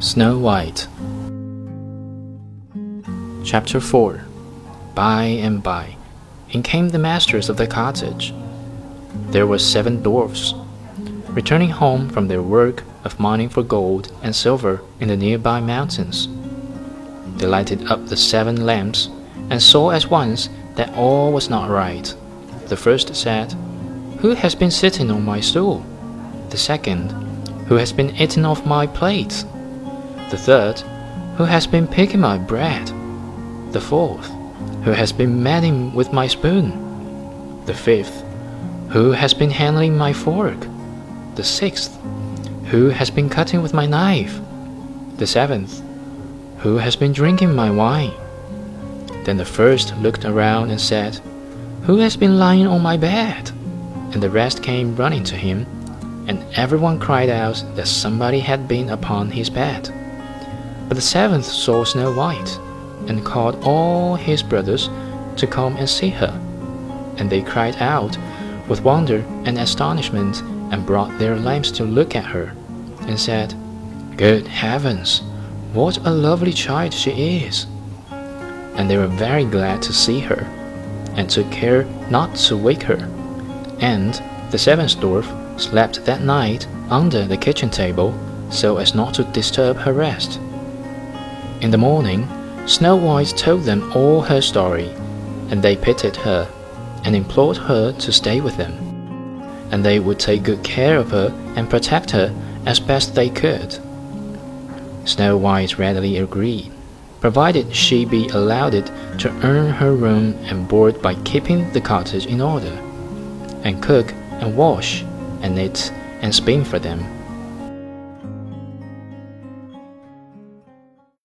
Snow White Chapter 4 By and by, in came the masters of the cottage. There were seven dwarfs, returning home from their work of mining for gold and silver in the nearby mountains. They lighted up the seven lamps and saw at once that all was not right. The first said, Who has been sitting on my stool? The second, Who has been eating off my plate? The third, Who has been picking my bread? The fourth, Who has been meddling with my spoon? The fifth, Who has been handling my fork? The sixth, Who has been cutting with my knife? The seventh, Who has been drinking my wine? Then the first looked around and said, Who has been lying on my bed? And the rest came running to him, and everyone cried out that somebody had been upon his bed. But the seventh saw Snow White, and called all his brothers to come and see her. And they cried out with wonder and astonishment, and brought their lamps to look at her, and said, Good heavens, what a lovely child she is! And they were very glad to see her, and took care not to wake her. And the seventh dwarf slept that night under the kitchen table, so as not to disturb her rest. In the morning, Snow White told them all her story, and they pitied her, and implored her to stay with them, and they would take good care of her and protect her as best they could. Snow White readily agreed, provided she be allowed to earn her room and board by keeping the cottage in order, and cook and wash and knit and spin for them